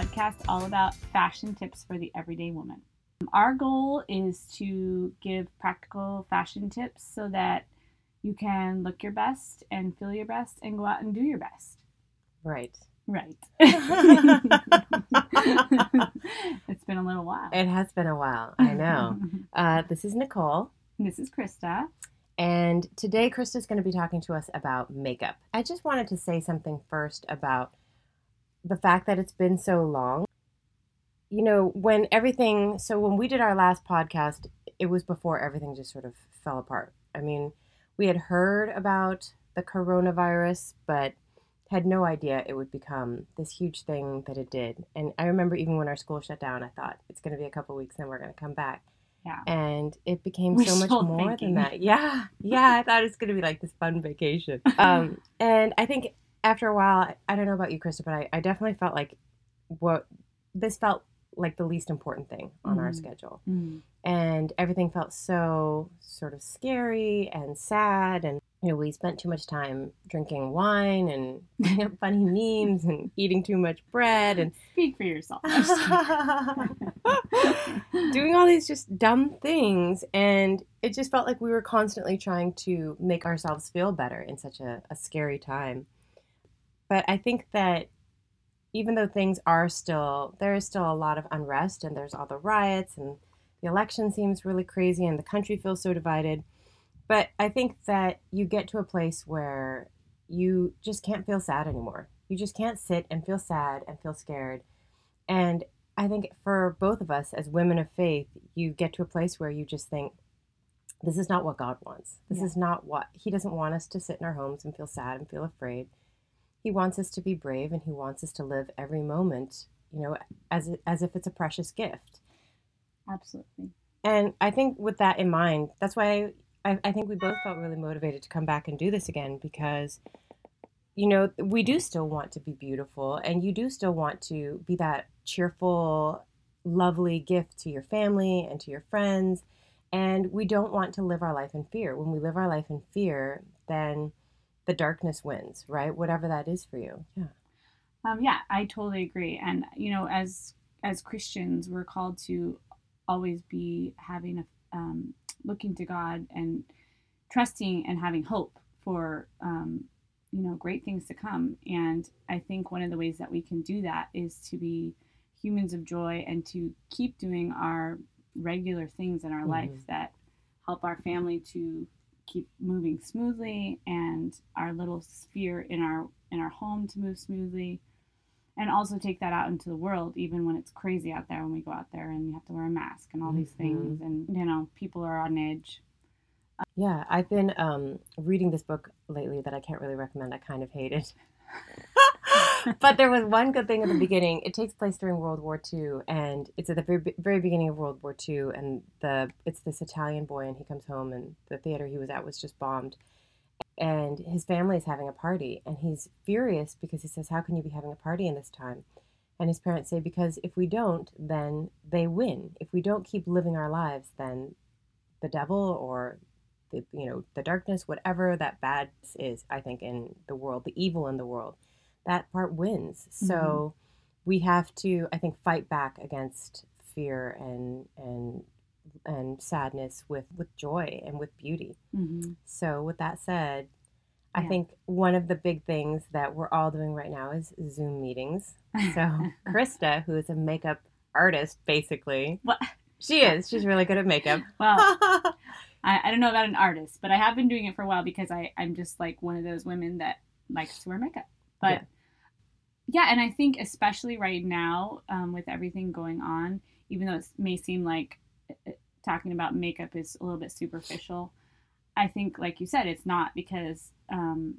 Me Up, a podcast all about fashion tips for the everyday woman. Our goal is to give practical fashion tips so that you can look your best and feel your best and go out and do your best. Right. Right. it's been a little while. It has been a while. I know. Uh, this is Nicole. This is Krista. And today, Krista's going to be talking to us about makeup. I just wanted to say something first about the fact that it's been so long. You know, when everything, so when we did our last podcast, it was before everything just sort of fell apart. I mean, we had heard about the coronavirus, but had no idea it would become this huge thing that it did. And I remember even when our school shut down, I thought it's going to be a couple weeks, then we're going to come back. Yeah. And it became We're so much more thinking. than that. Yeah. Yeah. I thought it's going to be like this fun vacation. Um, and I think after a while, I don't know about you, Krista, but I, I definitely felt like what this felt like the least important thing on our Mhm. schedule. Mm. And everything felt so sort of scary and sad. And, you know, we spent too much time drinking wine and putting up funny memes and eating too much bread and Speak for yourself. doing all these just dumb things and it just felt like we were constantly trying to make ourselves feel better in such a, a scary time but i think that even though things are still there is still a lot of unrest and there's all the riots and the election seems really crazy and the country feels so divided but i think that you get to a place where you just can't feel sad anymore you just can't sit and feel sad and feel scared and I think for both of us as women of faith, you get to a place where you just think, this is not what God wants. This Yeah. is not what He doesn't want us to sit in our homes and feel sad and feel afraid. He wants us to be brave and He wants us to live every moment, you know, as as if it's a precious gift. Absolutely. And I think with that in mind, that's why I, I think we both felt really motivated to come back and do this again because, you know, we do still want to be beautiful and you do still want to be that cheerful, lovely gift to your family and to your friends. And we don't want to live our life in fear. When we live our life in fear, then the darkness wins, right? Whatever that is for you. Yeah. Um, yeah, I totally agree. And you know, as as Christians, we're called to always be having a um, looking to God and trusting and having hope for um, you know great things to come. And I think one of the ways that we can do that is to be humans of joy and to keep doing our regular things in our life Mhm. that help our family to keep moving smoothly and our little sphere in our in our home to move smoothly and also take that out into the world even when it's crazy out there when we go out there and you have to wear a mask and all these Mhm. things and you know people are on edge Yeah, I've been um, reading this book lately that I can't really recommend. I kind of hate it. but there was one good thing at the beginning. It takes place during World War II, and it's at the very, very beginning of World War II. And the it's this Italian boy, and he comes home, and the theater he was at was just bombed, and his family is having a party, and he's furious because he says, "How can you be having a party in this time?" And his parents say, "Because if we don't, then they win. If we don't keep living our lives, then the devil or the you know the darkness whatever that bad is i think in the world the evil in the world that part wins. So we have to i think fight back against fear and and and sadness with with joy and with beauty. Mm-hmm. so with that said i Yeah. think one of the big things that we're all doing right now is zoom meetings. So krista who is a makeup artist basically What? she is. She's really good at makeup. Well I, I don't know about an artist but i have been doing it for a while because I, i'm just like one of those women that likes to wear makeup but Yeah. yeah, and i think especially right now um, with everything going on even though it may seem like uh, talking about makeup is a little bit superficial i think like you said it's not because um,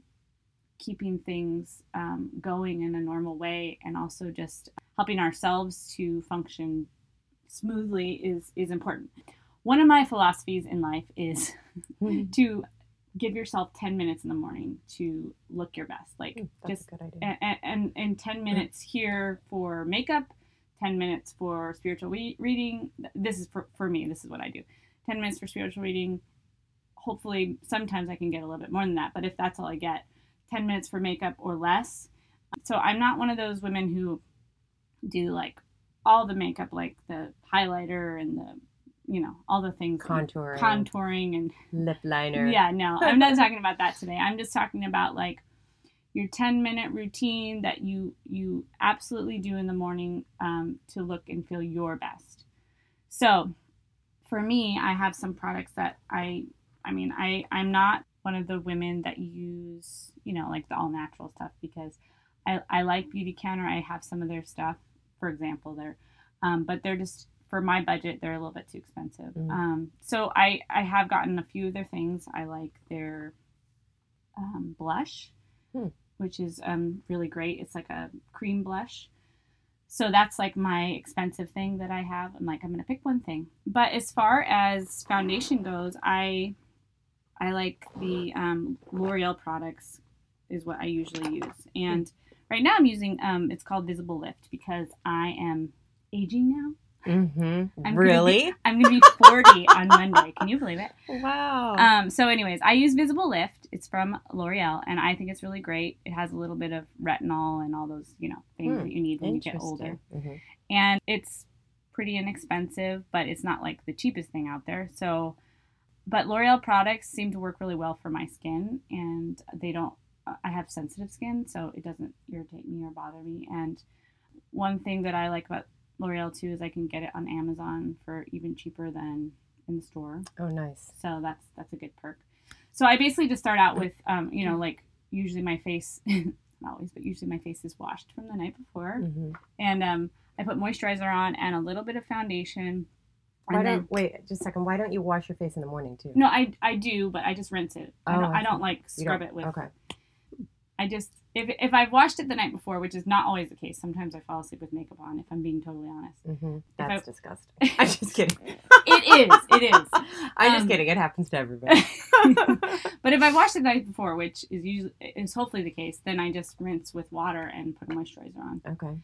keeping things um, going in a normal way and also just helping ourselves to function smoothly is is important one of my philosophies in life is to give yourself 10 minutes in the morning to look your best like mm, That's just a good idea. and, and, and 10 minutes here for makeup 10 minutes for spiritual re- reading. This is for, for me this is what i do. 10 minutes for spiritual reading. Hopefully sometimes i can get a little bit more than that but if that's all i get 10 minutes for makeup or less. So i'm not one of those women who do like all the makeup, like the highlighter and the, you know, all the things, Contouring, contouring and lip liner. yeah, no, I'm not talking about that today. I'm just talking about like your 10 minute routine that you you absolutely do in the morning um, to look and feel your best. So, for me, I have some products that I I mean, I I'm not one of the women that use, you know, like the all natural stuff because I I like Beautycounter. I have some of their stuff, for example, there. Um, but they're just for my budget, they're a little bit too expensive. Mhm. Um, so I I have gotten a few of their things. I like their um, blush, Hmm. which is um, really great. It's like a cream blush. So that's like my expensive thing that I have. I'm like I'm gonna pick one thing. But as far as foundation goes, I I like the um, L'Oreal products is what I usually use. And right now I'm using um, it's called Visible Lift because I am aging now. Mm-hmm. I'm gonna Really? I'm gonna be 40 on Monday. Can you believe it? Wow. Um, so, anyways, I use Visible Lift. It's from L'Oreal, and I think it's really great. It has a little bit of retinol and all those, you know, things Hmm, that you need when you get older. Mhm. And it's pretty inexpensive, but it's not like the cheapest thing out there. So, but L'Oreal products seem to work really well for my skin, and they don't. I have sensitive skin, so it doesn't irritate me or bother me. And one thing that I like about L'Oreal too is I can get it on Amazon for even cheaper than in the store. Oh, nice. So that's that's a good perk. So I basically just start out with, um, you know, like usually my face, not always, but usually my face is washed from the night before, hmm and um, I put moisturizer on and a little bit of foundation. Why don't wait just a second? Why don't you wash your face in the morning too? no, I I do, but I just rinse it. I Oh, don't I I don't like scrub don't- it with. Okay. I just if if I've washed it the night before, which is not always the case. Sometimes I fall asleep with makeup on. If I'm being totally honest, hmm I- That's disgusting. I'm just kidding. it is. It is. I'm just Um, kidding. It happens to everybody. But if I've washed it the night before, which is usually is hopefully the case, then I just rinse with water and put a moisturizer on okay.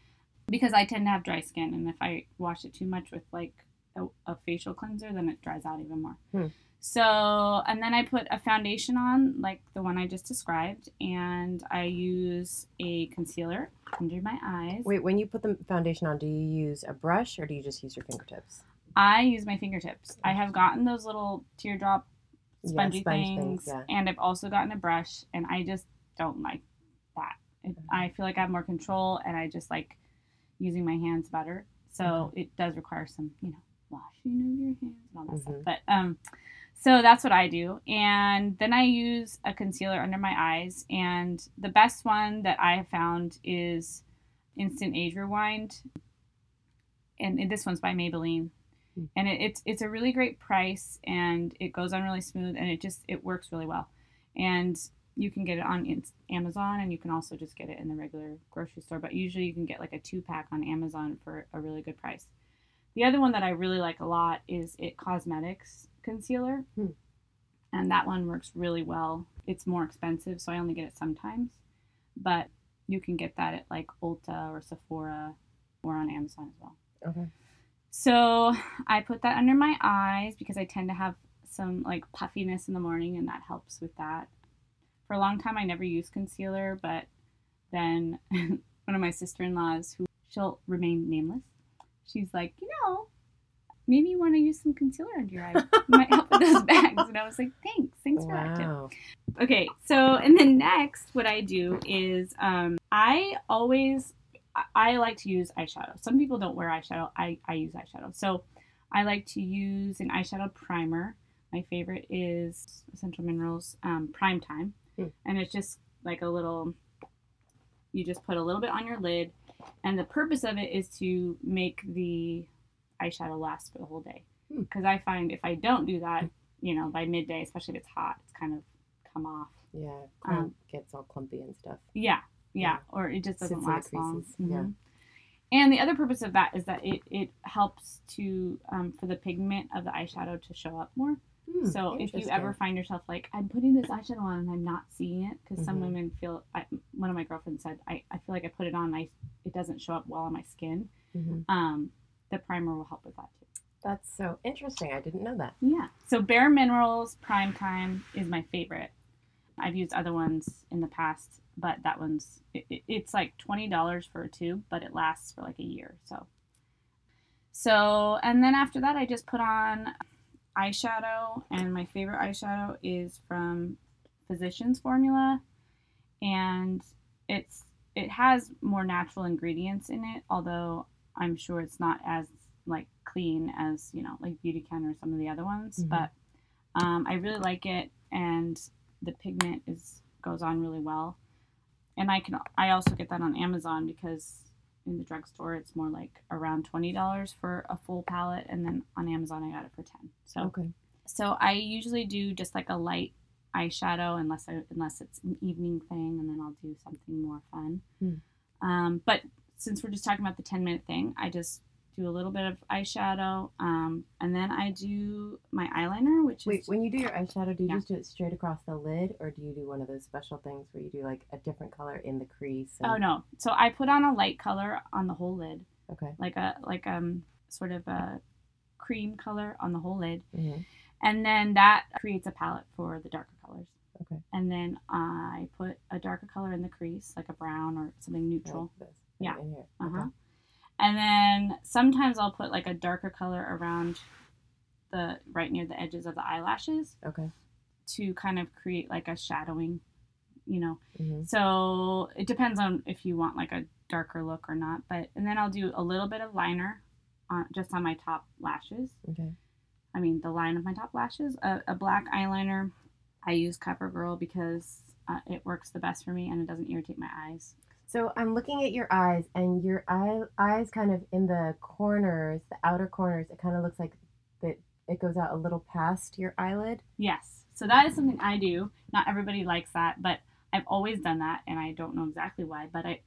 because I tend to have dry skin, and if I wash it too much with like a, a facial cleanser, then it dries out even more. Hmm. So, and then I put a foundation on, like the one I just described, and I use a concealer under my eyes. Wait, when you put the foundation on, do you use a brush or do you just use your fingertips? I use my fingertips. I have gotten those little teardrop Yeah, spongy sponge things, things, yeah. and I've also gotten a brush, and I just don't like that. It, I feel like I have more control, and I just like using my hands better. So Mm-hmm. it does require some, you know, washing of your hands and all that stuff. Mhm. But um, so that's what I do, and then I use a concealer under my eyes, and the best one that I have found is Instant Age Rewind, and this one's by Maybelline Hmm. and it, it's it's a really great price and it goes on really smooth and it just it works really well and you can get it on amazon and you can also just get it in the regular grocery store but usually you can get like a two pack on amazon for a really good price the other one that i really like a lot is it cosmetics concealer Hmm. and that one works really well it's more expensive so i only get it sometimes but you can get that at like ulta or sephora or on amazon as well Okay. so I put that under my eyes because I tend to have some like puffiness in the morning and that helps with that. For a long time I never used concealer, but then one of my sister-in-laws who she'll remain nameless, she's like, "You know, maybe you want to use some concealer under your eyes. It might help with those bags." And I was like, "Thanks. Thanks for that tip." Okay, so and then next, what I do is um, I always I- like to use eyeshadow. Some people don't wear eyeshadow. I, I use eyeshadow. So I like to use an eyeshadow primer. My favorite is Essential Minerals um, Prime Time, Hmm. and it's just like a little. You just put a little bit on your lid, and the purpose of it is to make the eyeshadow last for the whole day. Hmm. Because I find if I don't do that, you know, by midday, especially if it's hot, it's kind of come off. Yeah. Um, gets all clumpy and stuff. Yeah, yeah, Yeah. or it just doesn't Sits last long. creases, yeah. And the other purpose of that is that it, it helps to um, for the pigment of the eyeshadow to show up more. Hmm, so if you ever find yourself like I'm putting this eyeshadow on and I'm not seeing it because some Mhm. women feel I, one of my girlfriends said I, I feel like I put it on I it doesn't show up well on my skin. Mhm. Um, the primer will help with that too. That's so interesting. I didn't know that. Yeah. So Bare Minerals Prime Time is my favorite. I've used other ones in the past, but that one's it- it's like twenty dollars for a tube, but it lasts for like a year. So, so and then after that, I just put on eyeshadow, and my favorite eyeshadow is from Physicians Formula, and it's it has more natural ingredients in it, although I'm sure it's not as like clean as you know like Beautycounter or some of the other ones, Mhm. but um, I really like it, and the pigment is goes on really well. And I can I also get that on Amazon because in the drugstore it's more like around twenty dollars for a full palette, and then on Amazon I got it for ten. So Okay. so I usually do just like a light eyeshadow unless I unless it's an evening thing, and then I'll do something more fun. Hmm. Um, but since we're just talking about the ten minute thing, I just do a little bit of eyeshadow, um, and then I do my eyeliner, which Wait, is when you do your eyeshadow, do you Yeah. just do it straight across the lid, or do you do one of those special things where you do like a different color in the crease? and- oh no, so I put on a light color on the whole lid, Okay. like a like um sort of a cream color on the whole lid, hmm and then that creates a palette for the darker colors. Okay. And then I put a darker color in the crease, like a brown or something neutral. Like. Yeah. In here. Uh huh. And then sometimes I'll put like a darker color around the right near the edges of the eyelashes Okay. to kind of create like a shadowing, you know. hmm So it depends on if you want like a darker look or not. But and then I'll do a little bit of liner on just on my top lashes. Okay. I mean the line of my top lashes. A, a black eyeliner. I use CoverGirl because uh, it works the best for me and it doesn't irritate my eyes. So I'm looking at your eyes, and your eye, eyes kind of in the corners, the outer corners. It kind of looks like that it goes out a little past your eyelid. Yes. So that is something I do. Not everybody likes that, but I've always done that, and I don't know exactly why. But I,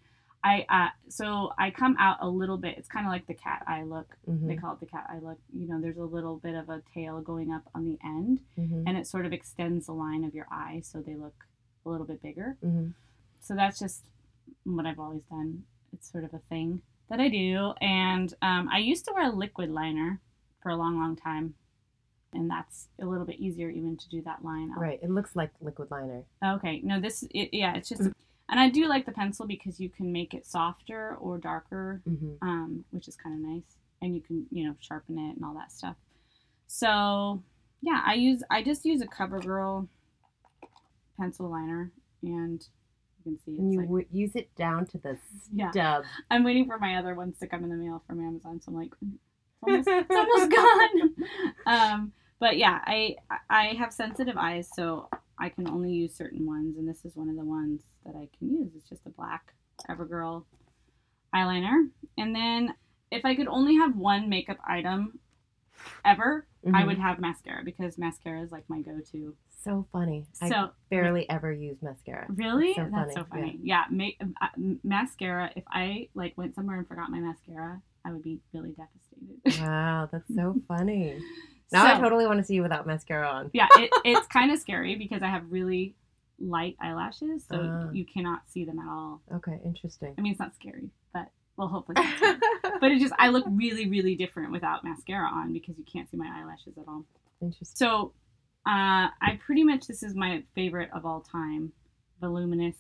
I, uh, so I come out a little bit. It's kind of like the cat eye look. hmm They call it the cat eye look. You know, there's a little bit of a tail going up on the end, hmm and it sort of extends the line of your eye, so they look a little bit bigger. hmm So that's just what I've always done. It's sort of a thing that I do, and um, I used to wear a liquid liner for a long, long time. And that's a little bit easier even to do that line. Right. It looks like liquid liner. Okay, no, this it, yeah, it's just, and I do like the pencil because you can make it softer or darker, hmm um, which is kind of nice, and you can you know sharpen it and all that stuff. So yeah, I use I just use a CoverGirl pencil liner, and you can see it's And you like would use it down to the Yeah. stub. I'm waiting for my other ones to come in the mail from Amazon, so I'm like, "Mm, it's almost, it's almost gone. Um, but yeah, I I have sensitive eyes, so I can only use certain ones, and this is one of the ones that I can use. It's just a black CoverGirl eyeliner, and then if I could only have one makeup item ever, I Mhm. would have mascara because mascara is like my go-to. So funny. I So barely ever use mascara. Really? That's so That's so funny, funny. Yeah, make, uh, mascara. If I like went somewhere and forgot my mascara, I would be really devastated. Wow, that's so funny. Now I totally want to see you without mascara on. yeah, it, it's kind of scary because I have really light eyelashes, so Ah. you cannot see them at all. Okay, interesting. I mean, it's not scary, well, hopefully. But it just I look really, really different without mascara on because you can't see my eyelashes at all. interesting. So, uh, I pretty much this is my favorite of all time, voluminous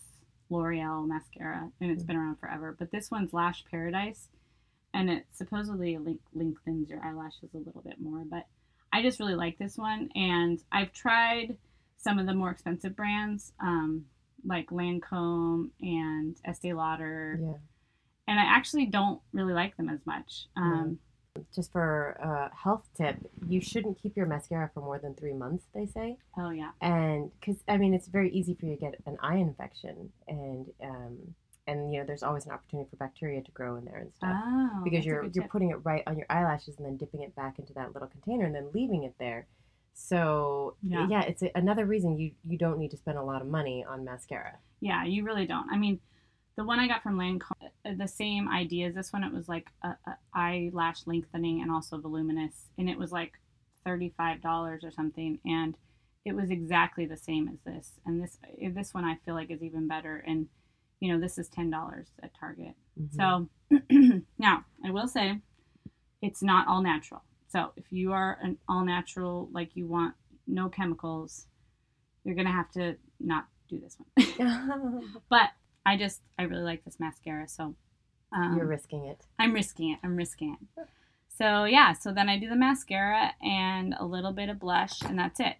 L'Oreal mascara, and it's been around forever. But this one's Lash Paradise, and it supposedly link- lengthens your eyelashes a little bit more. But I just really like this one, and I've tried some of the more expensive brands, um, like Lancome and Estee Lauder, Yeah. And I actually don't really like them as much. Um, Just for a health tip, you shouldn't keep your mascara for more than three months, they say. Oh yeah, And because, I mean, it's very easy for you to get an eye infection. And, um, and you know, there's always an opportunity for bacteria to grow in there and stuff. oh, because you're you're putting it right on your eyelashes and then dipping it back into that little container and then leaving it there. So Yeah. yeah, it's a, another reason you you don't need to spend a lot of money on mascara. Yeah, you really don't. I mean, the one I got from Lancome, uh, the same idea as this one. It was like a, a eyelash lengthening and also voluminous, and it was like thirty-five dollars or something, and it was exactly the same as this. And this uh, this one I feel like is even better. And you know, this is ten dollars at Target. Mhm. So now I will say, it's not all natural. So if you are an all natural, like you want no chemicals, you're gonna have to not do this one. but I just I really like this mascara, so um, You're risking it. I'm risking it. I'm risking it. So yeah, so then I do the mascara and a little bit of blush, and that's it.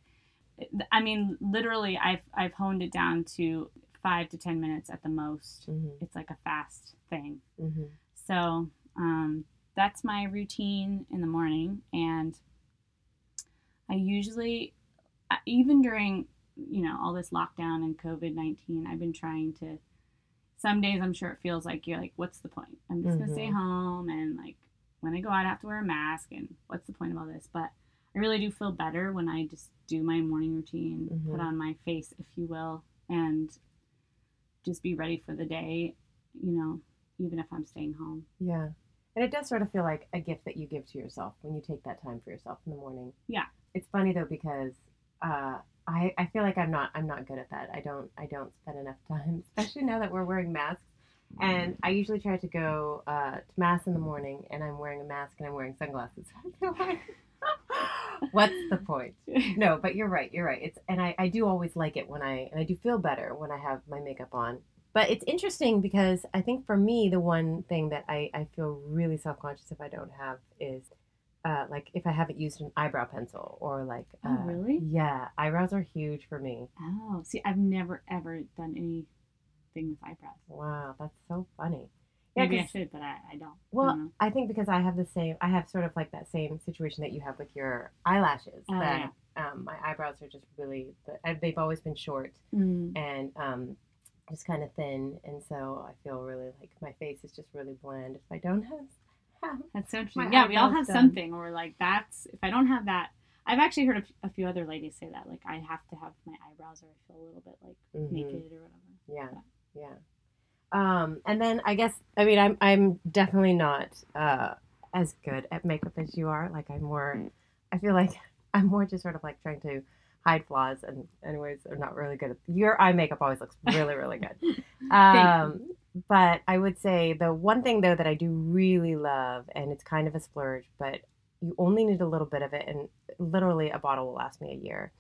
I mean, literally, I've I've honed it down to five to ten minutes at the most. hmm It's like a fast thing. hmm So um, that's my routine in the morning, and I usually, uh, even during you know all this lockdown and COVID nineteen, I've been trying to. Some days I'm sure it feels like you're like, what's the point? I'm just gonna stay Mhm. home, and like when I go out, I have to wear a mask, and what's the point of all this? But I really do feel better when I just do my morning routine, Mhm. put on my face, if you will, and just be ready for the day. You know, even if I'm staying home. Yeah. And it does sort of feel like a gift that you give to yourself when you take that time for yourself in the morning. Yeah. It's funny though because uh, I I feel like I'm not I'm not good at that. I don't I don't spend enough time, especially now that we're wearing masks. And I usually try to go uh, to mass in the morning, and I'm wearing a mask and I'm wearing sunglasses. I feel like, what's the point? No, but you're right. You're right. It's and I, I do always like it when I and I do feel better when I have my makeup on. But it's interesting because I think for me the one thing that I, I feel really self conscious if I don't have is uh, like if I haven't used an eyebrow pencil or like Oh, uh, really? yeah eyebrows are huge for me. Oh, see, I've never ever done anything with eyebrows. Wow, that's so funny. Yeah, Maybe I should, but I, I don't. Well, I don't. I think because I have the same, I have sort of like that same situation that you have with your eyelashes. Oh, that um, my eyebrows are just really, they've always been short Mm. and um, just kind of thin, and so I feel really like my face is just really bland if I don't have. Have That's so interesting. Yeah, we all have done. something where we're like, that's if I don't have that. I've actually heard a, f- a few other ladies say that, like I have to have my eyebrows or I feel a little bit like Mhm. naked or whatever. Yeah, yeah. Um, and then I guess I mean I'm I'm definitely not uh, as good at makeup as you are. Like I'm more, I feel like I'm more just sort of like trying to hide flaws. And anyways, I'm not really good at your eye makeup. Always looks really really good. Um, but I would say the one thing though that I do really love, and it's kind of a splurge, but you only need a little bit of it, and literally a bottle will last me a year.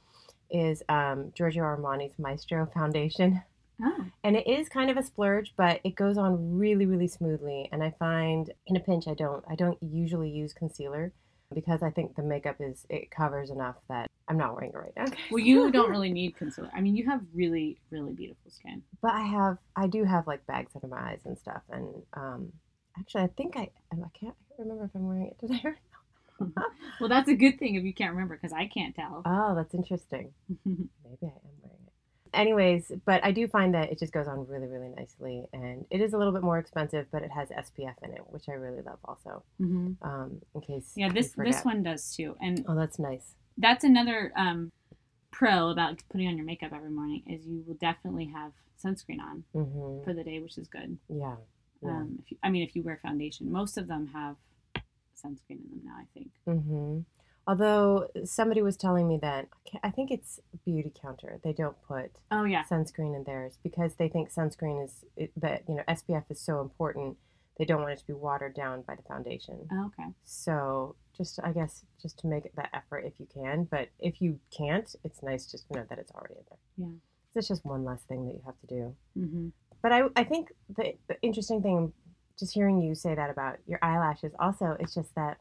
Is um, Giorgio Armani's Maestro foundation Oh, and it is kind of a splurge but it goes on really really smoothly and i find in a pinch i don't i don't usually use concealer because i think the makeup is it covers enough that i'm not wearing it right now well, you don't really need concealer. I mean, you have really, really beautiful skin. but i have i do have like bags under my eyes and stuff and um actually i think i i can't, I can't remember if i'm wearing it today or not. Well, that's a good thing if you can't remember, because I can't tell. oh that's interesting maybe i am wearing it anyways but i do find that it just goes on really really nicely and it is a little bit more expensive but it has spf in it which i really love also hmm um, in case Yeah, this this one does too, and Oh, that's nice. that's another um, pro about putting on your makeup every morning is you will definitely have sunscreen on hmm for the day, which is good. Yeah. Yeah. Um, if you, I mean, if you wear foundation, most of them have sunscreen in them now. I think. hmm Although somebody was telling me that I think it's Beauty Counter. They don't put Oh yeah. sunscreen in theirs because they think sunscreen is that you know SPF is so important. They don't want it to be watered down by the foundation. Oh, okay. So just I guess just to make that effort if you can. But if you can't, it's nice just to know that it's already in there. Yeah. It's just one less thing that you have to do. hmm But I, I think the, the interesting thing, just hearing you say that about your eyelashes, also, it's just that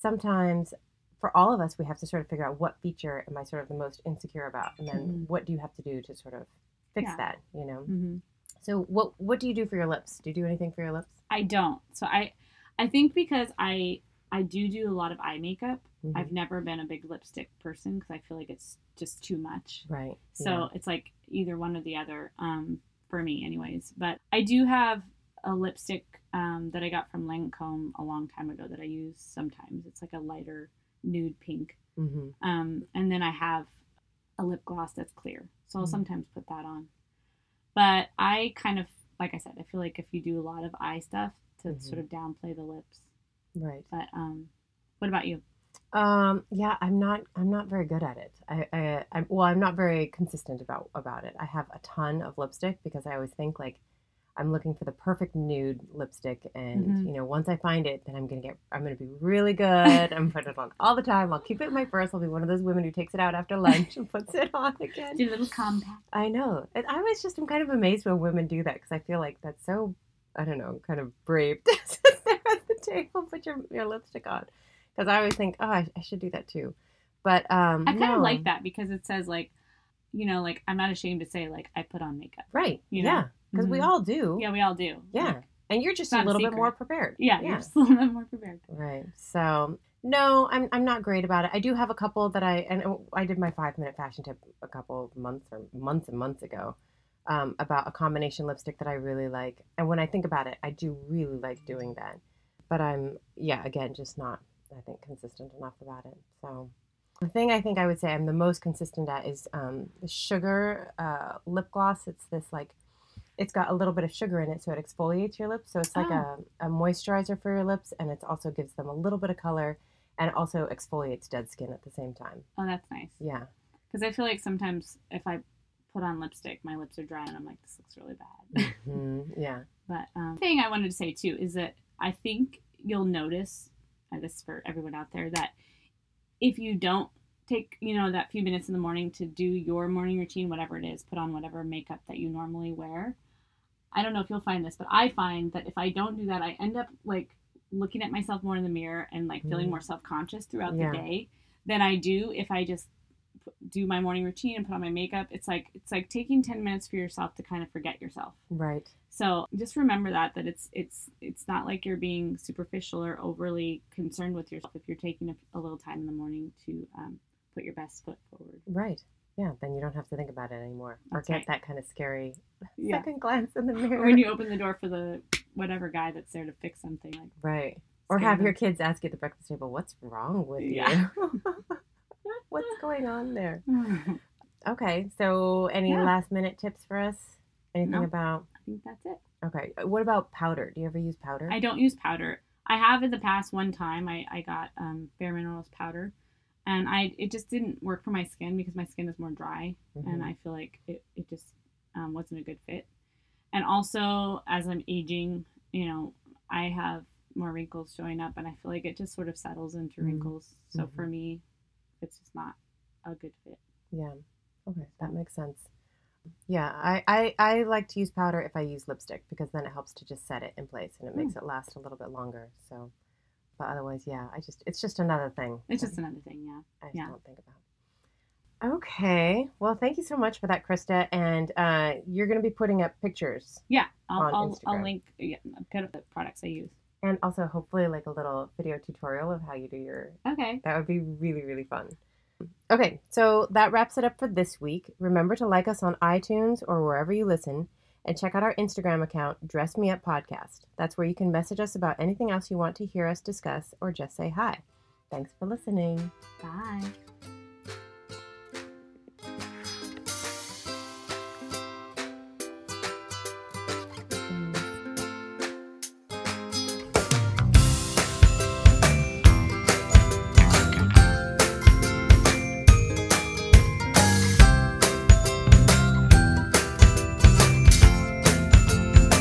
sometimes for all of us, we have to sort of figure out what feature am I sort of the most insecure about, and then Mhm. what do you have to do to sort of fix Yeah. that, you know? hmm So what what do you do for your lips? Do you do anything for your lips? I don't. So I, I think because I I do do a lot of eye makeup. Mhm. I've never been a big lipstick person because I feel like it's just too much. right. So yeah. it's like either one or the other um, for me, anyways. But I do have a lipstick um, that I got from Lancome a long time ago that I use sometimes. It's like a lighter nude pink. Mhm. Um, and then I have a lip gloss that's clear. So I'll Mhm. sometimes put that on. But I kind of, like I said, I feel like if you do a lot of eye stuff to Mhm. sort of downplay the lips. right. But um, what about you? Um, yeah, I'm not. I'm not very good at it. I, I, I'm well. I'm not very consistent about about it. I have a ton of lipstick because I always think like, I'm looking for the perfect nude lipstick, and Mhm. you know, once I find it, then I'm gonna get. I'm gonna be really good. I'm putting it on all the time. I'll keep it in my purse. I'll be one of those women who takes it out after lunch and puts it on again. Do a little compact. I know. And I was just, I'm kind of amazed when women do that because I feel like that's so, I don't know, kind of brave to sit there at the table, put your, your lipstick on. Because I always think, oh, I, I should do that too. But um, I kind of no. like that because it says like, you know, like I'm not ashamed to say like I put on makeup. Right. You know? Yeah. Because we Mhm. all do. Yeah, we all do. Yeah. Like, And you're just a not a little bit more prepared. yeah, you're just a little bit more prepared. Right. So no, I'm I'm not great about it. I do have a couple that I and I did my five minute fashion tip a couple of months or months and months ago um, about a combination lipstick that I really like. And when I think about it, I do really like doing that. But I'm yeah, again, just not I think consistent enough about it. So the thing I think I would say I'm the most consistent at is um, the sugar uh, lip gloss. It's this like it's got a little bit of sugar in it, so it exfoliates your lips. So it's like Oh. a, a moisturizer for your lips, and it also gives them a little bit of color, and also exfoliates dead skin at the same time. Oh, that's nice. Yeah, Because I feel like sometimes if I put on lipstick, my lips are dry and I'm like, this looks really bad. Mhm, yeah, But um, the thing I wanted to say too is that I think you'll notice, and this is for everyone out there, that if you don't take, you know, that few minutes in the morning to do your morning routine, whatever it is, put on whatever makeup that you normally wear. I don't know if you'll find this, but I find that if I don't do that, I end up like looking at myself more in the mirror and like feeling Mhm. more self conscious throughout Yeah. the day than I do if I just do my morning routine and put on my makeup. It's like it's like taking 10 minutes for yourself to kind of forget yourself. right. So just remember that that it's it's it's not like you're being superficial or overly concerned with yourself if you're taking a, a little time in the morning to um, put your best foot forward. Right. Yeah, then you don't have to think about it anymore or That's get right. that kind of scary Yeah. second glance in the mirror. Or when you open the door for the whatever guy that's there to fix something like right. Or have them. your kids ask you at the breakfast table, "What's wrong with Yeah. you? What's going on there?" Okay, so any Yeah. last minute tips for us? Anything No. about? I think that's it. Okay, what about powder? Do you ever use powder? I don't use powder. I have in the past one time I, I got um, Bare Minerals powder and I it just didn't work for my skin because my skin is more dry and Mhm. I feel like it, it just um, wasn't a good fit. And also, as I'm aging, you know, I have more wrinkles showing up, and I feel like it just sort of settles into Mm. wrinkles. So Mhm. for me, it's just not a good fit. Yeah. Okay, that makes sense. Yeah, I, I, I like to use powder if I use lipstick because then it helps to just set it in place and it makes Hmm. it last a little bit longer. So, but otherwise, yeah, I just it's just another thing. It's just another thing, yeah. I just yeah. don't think about. Okay, well, thank you so much for that, Krista. And uh, you're going to be putting up pictures Yeah, I'll, I'll, I'll link yeah, kind of the products I use. and also hopefully like a little video tutorial of how you do your Okay. That would be really, really fun. Okay, so that wraps it up for this week. Remember to like us on iTunes or wherever you listen, and check out our Instagram account, Dress Me Up Podcast. That's where you can message us about anything else you want to hear us discuss or just say hi. Thanks for listening. Bye.